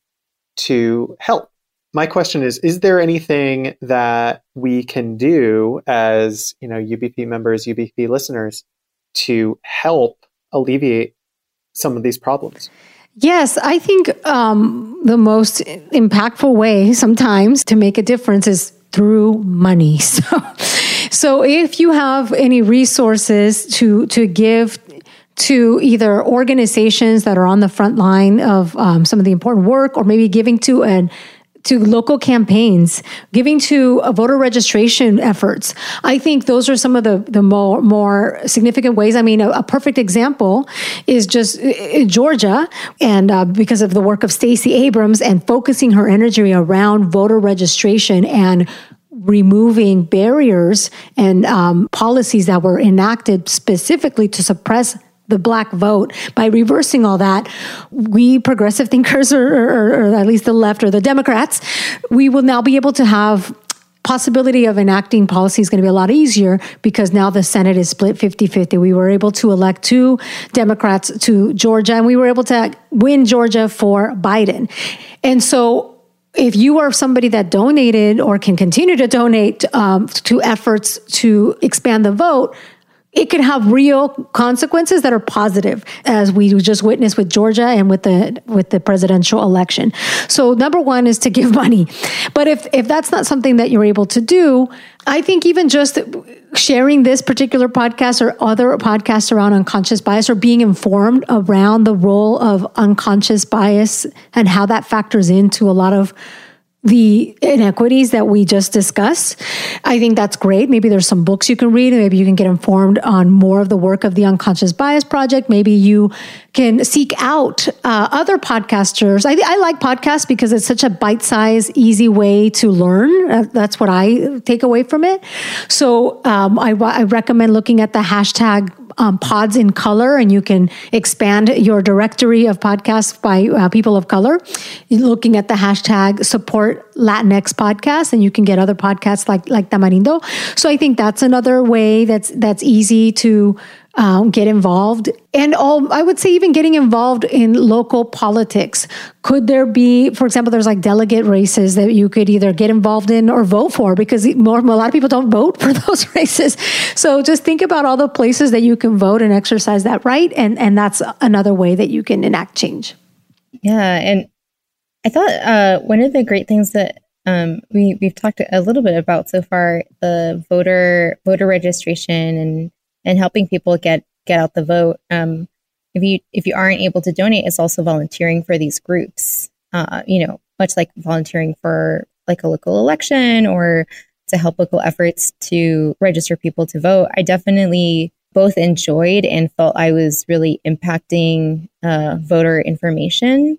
to help. My question is is there anything that we can do as, you know, UBP members, UBP listeners to help alleviate some of these problems? Yes, I think um, the most impactful way sometimes to make a difference is through money. So, so if you have any resources to to give to either organizations that are on the front line of um, some of the important work, or maybe giving to an to local campaigns, giving to voter registration efforts. I think those are some of the, the more, more significant ways. I mean, a, a perfect example is just uh, Georgia, and uh, because of the work of Stacey Abrams and focusing her energy around voter registration and removing barriers and um, policies that were enacted specifically to suppress the black vote. By reversing all that we progressive thinkers or, or, or, at least the left or the democrats we will now be able to have possibility of enacting policy is going to be a lot easier because now the senate is split 50-50 we were able to elect two democrats to georgia and we were able to win georgia for biden. And so if you are somebody that donated or can continue to donate um, to efforts to expand the vote it can have real consequences that are positive, as we just witnessed with Georgia and with the with the presidential election. So number one is to give money, but if if that's not something that you're able to do, I think even just sharing this particular podcast or other podcasts around unconscious bias or being informed around the role of unconscious bias and how that factors into a lot of the inequities that we just discussed. I think that's great. Maybe there's some books you can read, and maybe you can get informed on more of the work of the Unconscious Bias Project. Maybe you can seek out uh, other podcasters. I, I, like podcasts because it's such a bite sized, easy way to learn. Uh, that's what I take away from it. So um, I, I recommend looking at the hashtag um, pods in color, and you can expand your directory of podcasts by uh, people of color. Looking at the hashtag support Latinx podcast, and you can get other podcasts like like Tamarindo. So I think that's another way that's that's easy to um, get involved. And all i would say even getting involved in local politics. Could there be for example there's like delegate races that you could either get involved in or vote for? Because more, a lot of people don't vote for those races. So just think about all the places that you can vote and exercise that right. And and that's another way that you can enact change. Yeah. And i thought uh, one of the great things that um, we we've talked a little bit about so far the voter voter registration and and helping people get get out the vote. Um, if you if you aren't able to donate, it's also volunteering for these groups. Uh, you know, much like volunteering for like a local election or to help local efforts to register people to vote. I definitely both enjoyed and felt I was really impacting uh, voter information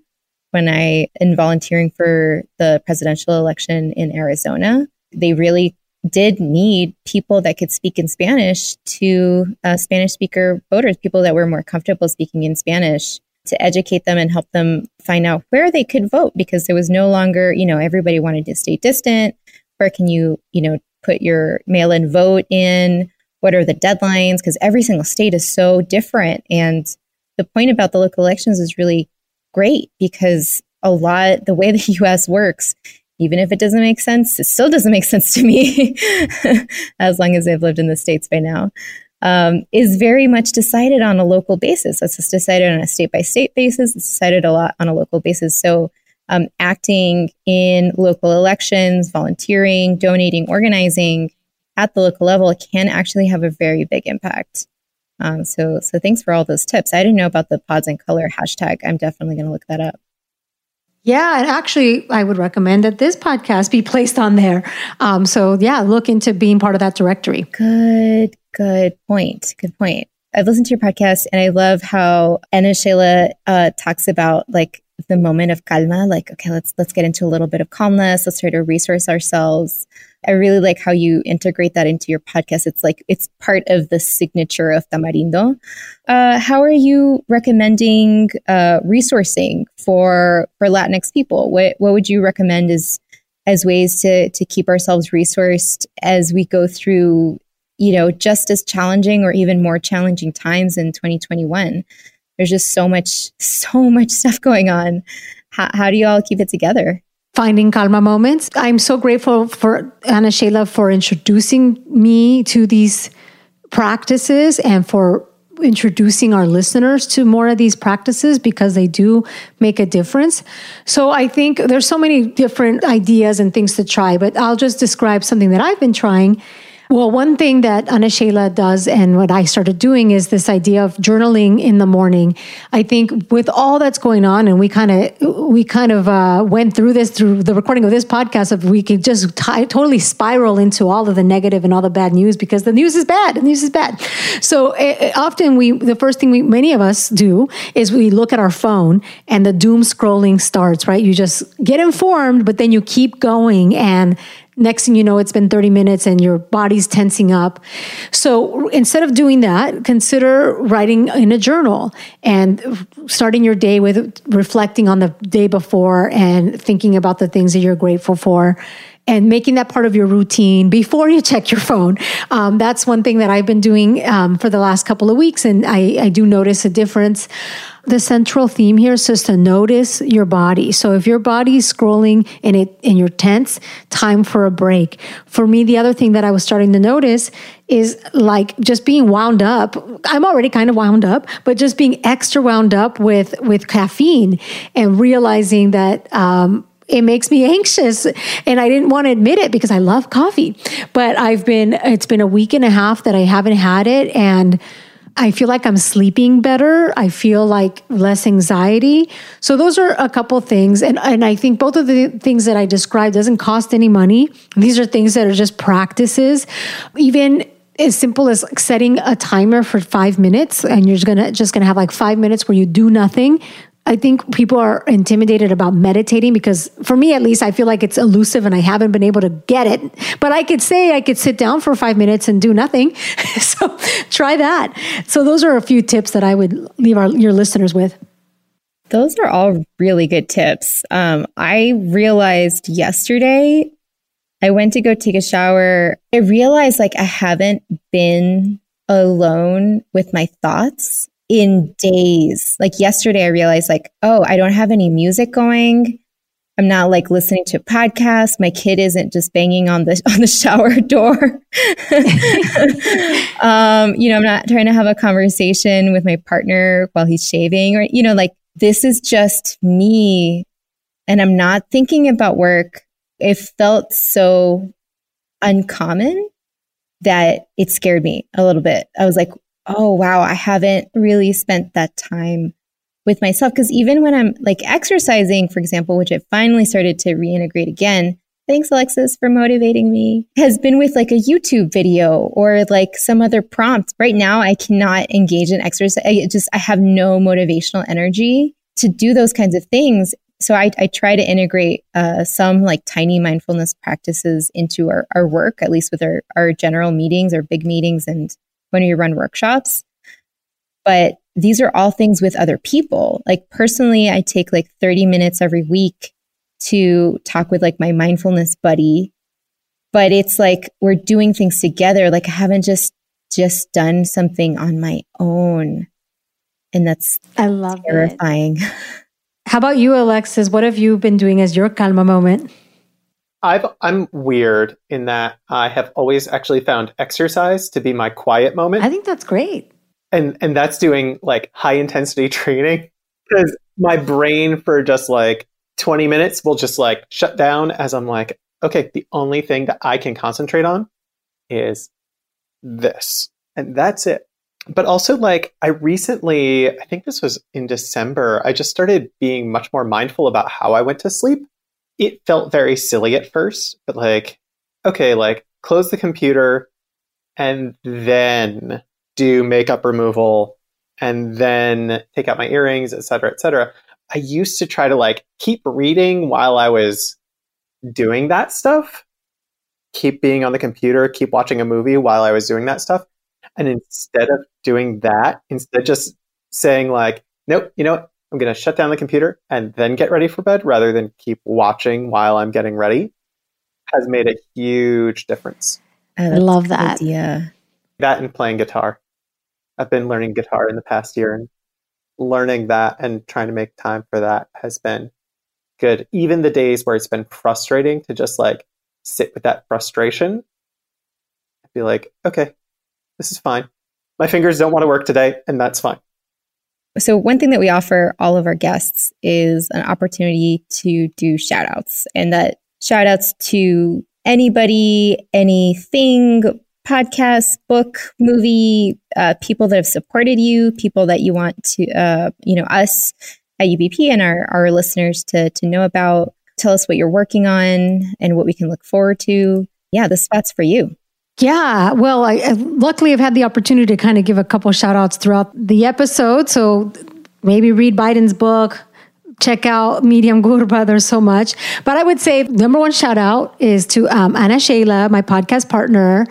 when I in volunteering for the presidential election in Arizona. They really did need people that could speak in Spanish to uh, Spanish speaker voters, people that were more comfortable speaking in Spanish to educate them and help them find out where they could vote because there was no longer, you know, everybody wanted to stay distant. Where can you, you know, put your mail in vote in? What are the deadlines? Because every single state is so different. And the point about the local elections is really great because a lot, the way the US works even if it doesn't make sense, it still doesn't make sense to me as long as I've lived in the States by now. Um, is very much decided on a local basis. It's just decided on a state by state basis. It's decided a lot on a local basis. So, um, acting in local elections, volunteering, donating, organizing at the local level can actually have a very big impact. Um, so, so thanks for all those tips. I didn't know about the pods and color hashtag. I'm definitely going to look that up. Yeah, and actually, I would recommend that this podcast be placed on there. Um, so, yeah, look into being part of that directory. Good, good point. Good point. I've listened to your podcast and I love how Ana Sheila uh, talks about like the moment of calma. Like, okay, let's let's get into a little bit of calmness. Let's try to resource ourselves. I really like how you integrate that into your podcast. It's like it's part of the signature of Tamarindo. Uh, how are you recommending uh, resourcing for for Latinx people? What what would you recommend as as ways to to keep ourselves resourced as we go through you know just as challenging or even more challenging times in 2021? There's just so much so much stuff going on. How, how do you all keep it together? Finding calma moments. I'm so grateful for Ana Sheila for introducing me to these practices and for introducing our listeners to more of these practices because they do make a difference. So I think there's so many different ideas and things to try, but I'll just describe something that I've been trying well, one thing that Ana Sheila does and what I started doing is this idea of journaling in the morning. I think with all that's going on, and we kind of we kind of uh, went through this through the recording of this podcast, of we could just t- totally spiral into all of the negative and all the bad news because the news is bad. The news is bad. So uh, often we the first thing we many of us do is we look at our phone and the doom scrolling starts. Right, you just get informed, but then you keep going and next thing you know it's been 30 minutes and your body's tensing up. So instead of doing that consider writing in a journal and starting your day with reflecting on the day before and thinking about the things that you're grateful for and making that part of your routine before you check your phone. Um, that's one thing that I've been doing um, for the last couple of weeks, and I, I do notice a difference. The central theme here is just to notice your body. So if your body is scrolling and it and you're tense, time for a break. For me, the other thing that I was starting to notice is like just being wound up. I'm already kind of wound up, but just being extra wound up with with caffeine and realizing that um, it makes me anxious and i didn't want to admit it because i love coffee but i've been it's been a week and a half that i haven't had it and I feel like I'm sleeping better. I feel like less anxiety. So those are a couple things. And, and I think both of the things that I described doesn't cost any money. These are things that are just practices. Even as simple as setting a timer for five minutes and you're just gonna just gonna have like five minutes where you do nothing I think people are intimidated about meditating because for me at least I feel like it's elusive and I haven't been able to get it. But I could say I could sit down for 5 minutes and do nothing. so try that. So those are a few tips that I would leave our your listeners with. Those are all really good tips. Um, I realized yesterday I went to go take a shower. I realized like I haven't been alone with my thoughts in days. Like yesterday, I realized, like, oh, I don't have any music going. I'm not like listening to a podcast. My kid isn't just banging on the on the shower door. um, you know, I'm not trying to have a conversation with my partner while he's shaving, or you know, like this is just me, and I'm not thinking about work. It felt so uncommon that it scared me a little bit. I was like, oh, wow, I haven't really spent that time with myself. Because even when I'm like exercising, for example, which I finally started to reintegrate again, thanks, Alexis, for motivating me, has been with like a YouTube video or like some other prompt. Right now, I cannot engage in exercise. I just, I have no motivational energy to do those kinds of things. So I, I try to integrate uh, some like tiny mindfulness practices into our, our work, at least with our, our general meetings or big meetings and when you run workshops. But these are all things with other people. Like personally, I take like 30 minutes every week to talk with like my mindfulness buddy. But it's like we're doing things together. Like I haven't just just done something on my own. And that's I love terrifying. It. How about you, Alexis? What have you been doing as your calma moment? I've, I'm weird in that I have always actually found exercise to be my quiet moment. I think that's great. And and that's doing like high intensity training because my brain for just like 20 minutes will just like shut down as I'm like, okay, the only thing that I can concentrate on is this. And that's it. But also like I recently, I think this was in December, I just started being much more mindful about how I went to sleep it felt very silly at first, but like, okay, like close the computer and then do makeup removal and then take out my earrings, etc., etc. I used to try to like keep reading while I was doing that stuff, keep being on the computer, keep watching a movie while I was doing that stuff. And instead of doing that, instead just saying like, nope, you know? I'm going to shut down the computer and then get ready for bed rather than keep watching while I'm getting ready has made a huge difference. Oh, I love that. Yeah. That and playing guitar. I've been learning guitar in the past year and learning that and trying to make time for that has been good. Even the days where it's been frustrating to just like sit with that frustration, I feel like, okay, this is fine. My fingers don't want to work today, and that's fine. So, one thing that we offer all of our guests is an opportunity to do shout outs, and that shout outs to anybody, anything, podcast, book, movie, uh, people that have supported you, people that you want to, uh, you know, us at UBP and our, our listeners to, to know about. Tell us what you're working on and what we can look forward to. Yeah, the spot's for you. Yeah, well, I, I luckily I've had the opportunity to kind of give a couple shout outs throughout the episode. So maybe read Biden's book, check out Myriam Gurba. There's so much. But I would say number one shout out is to um, Ana Sheila, my podcast partner,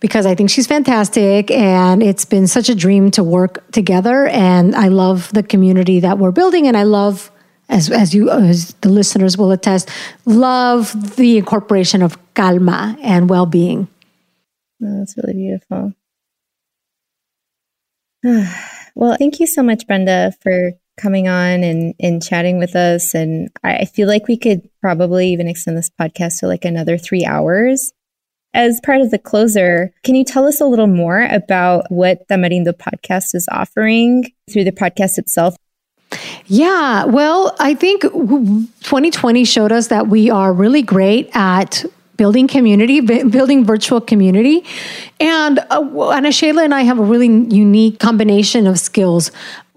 because I think she's fantastic. And it's been such a dream to work together. And I love the community that we're building. And I love as, as you, as the listeners will attest, love the incorporation of calma and well being. That's really beautiful. well, thank you so much, Brenda, for coming on and, and chatting with us. And I feel like we could probably even extend this podcast to like another three hours. As part of the closer, can you tell us a little more about what the Tamarindo podcast is offering through the podcast itself? Yeah, well, I think 2020 showed us that we are really great at building community, building virtual community. And uh, Sheila and I have a really unique combination of skills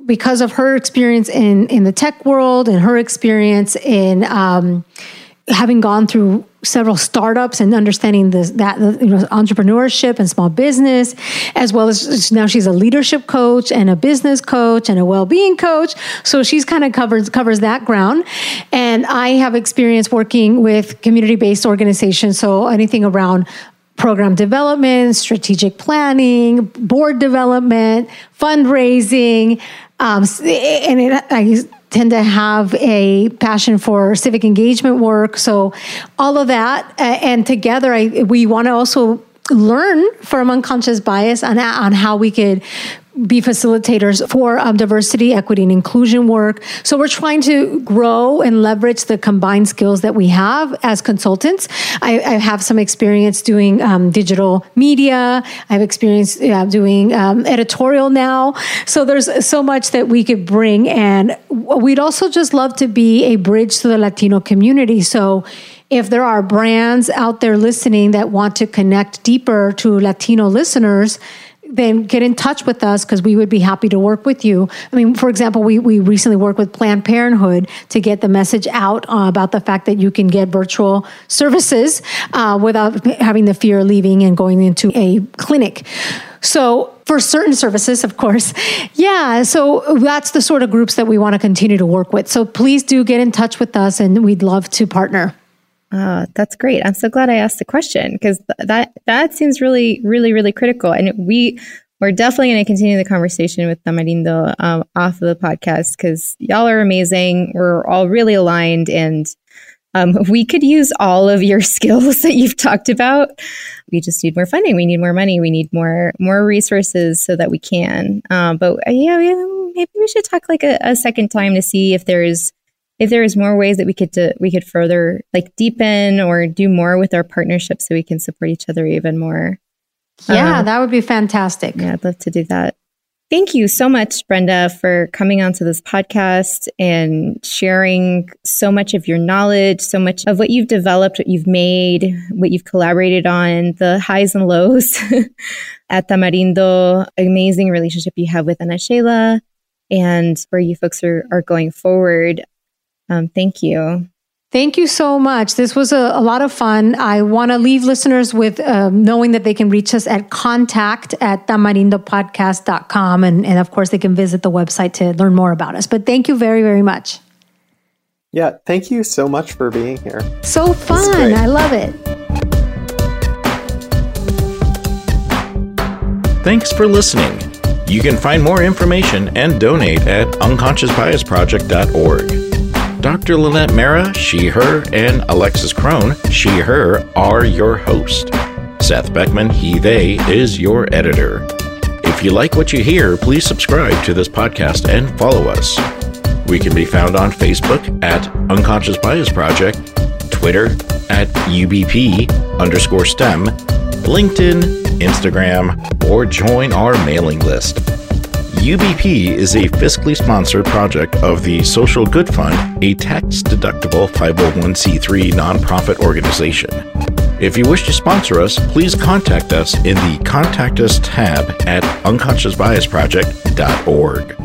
because of her experience in in the tech world and her experience in um, having gone through several startups and understanding this, that you know entrepreneurship and small business as well as now she's a leadership coach and a business coach and a well-being coach. So she's kind of covers covers that ground. And i have experience working with community-based organizations. So anything around program development strategic planning board development fundraising um, and it, I tend to have a passion for civic engagement work. So all of that, uh, and together, I, we want to also learn from unconscious bias on, on how we could be facilitators for um, diversity, equity, and inclusion work. So we're trying to grow and leverage the combined skills that we have as consultants. I, I have some experience doing um, digital media. I have experience doing um, editorial now. So there's so much that we could bring, and we'd also just love to be a bridge to the Latino community. So if there are brands out there listening that want to connect deeper to Latino listeners, then get in touch with us because we would be happy to work with you. I mean, for example, we, we recently worked with Planned Parenthood to get the message out uh, about the fact that you can get virtual services uh, without having the fear of leaving and going into a clinic. So, for certain services, of course. Yeah, so that's the sort of groups that we want to continue to work with. So, please do get in touch with us and we'd love to partner. Oh, that's great. I'm so glad I asked the question because th- that that seems really, really, really critical. And we we're definitely going to continue the conversation with Tamarindo um, off of the podcast because y'all are amazing. We're all really aligned, and um, we could use all of your skills that you've talked about. We just need more funding. We need more money. We need more more resources so that we can. Um, but uh, yeah, maybe we should talk like a, a second time to see if there's if there is more ways that we could do, we could further like deepen or do more with our partnership so we can support each other even more. Yeah, um, that would be fantastic. Yeah, I'd love to do that. Thank you so much, Brenda, for coming onto this podcast and sharing so much of your knowledge, so much of what you've developed, what you've made, what you've collaborated on, the highs and lows at Tamarindo, amazing relationship you have with Ana Sheila, and where you folks are, are going forward. Um, thank you. Thank you so much. This was a, a lot of fun. I want to leave listeners with um, knowing that they can reach us at contact at tamarindopodcast.com. And, and of course, they can visit the website to learn more about us. But thank you very, very much. Yeah, thank you so much for being here. So fun. I love it. Thanks for listening. You can find more information and donate at unconsciousbiasproject.org. Dr. Lynette Mara, she, her, and Alexis Crone, she, her, are your host. Seth Beckman, he, they, is your editor. If you like what you hear, please subscribe to this podcast and follow us. We can be found on Facebook at Unconscious Bias Project, Twitter at UBP underscore STEM, LinkedIn, Instagram, or join our mailing list. UBP is a fiscally sponsored project of the Social Good Fund, a tax deductible 501c3 nonprofit organization. If you wish to sponsor us, please contact us in the Contact Us tab at unconsciousbiasproject.org.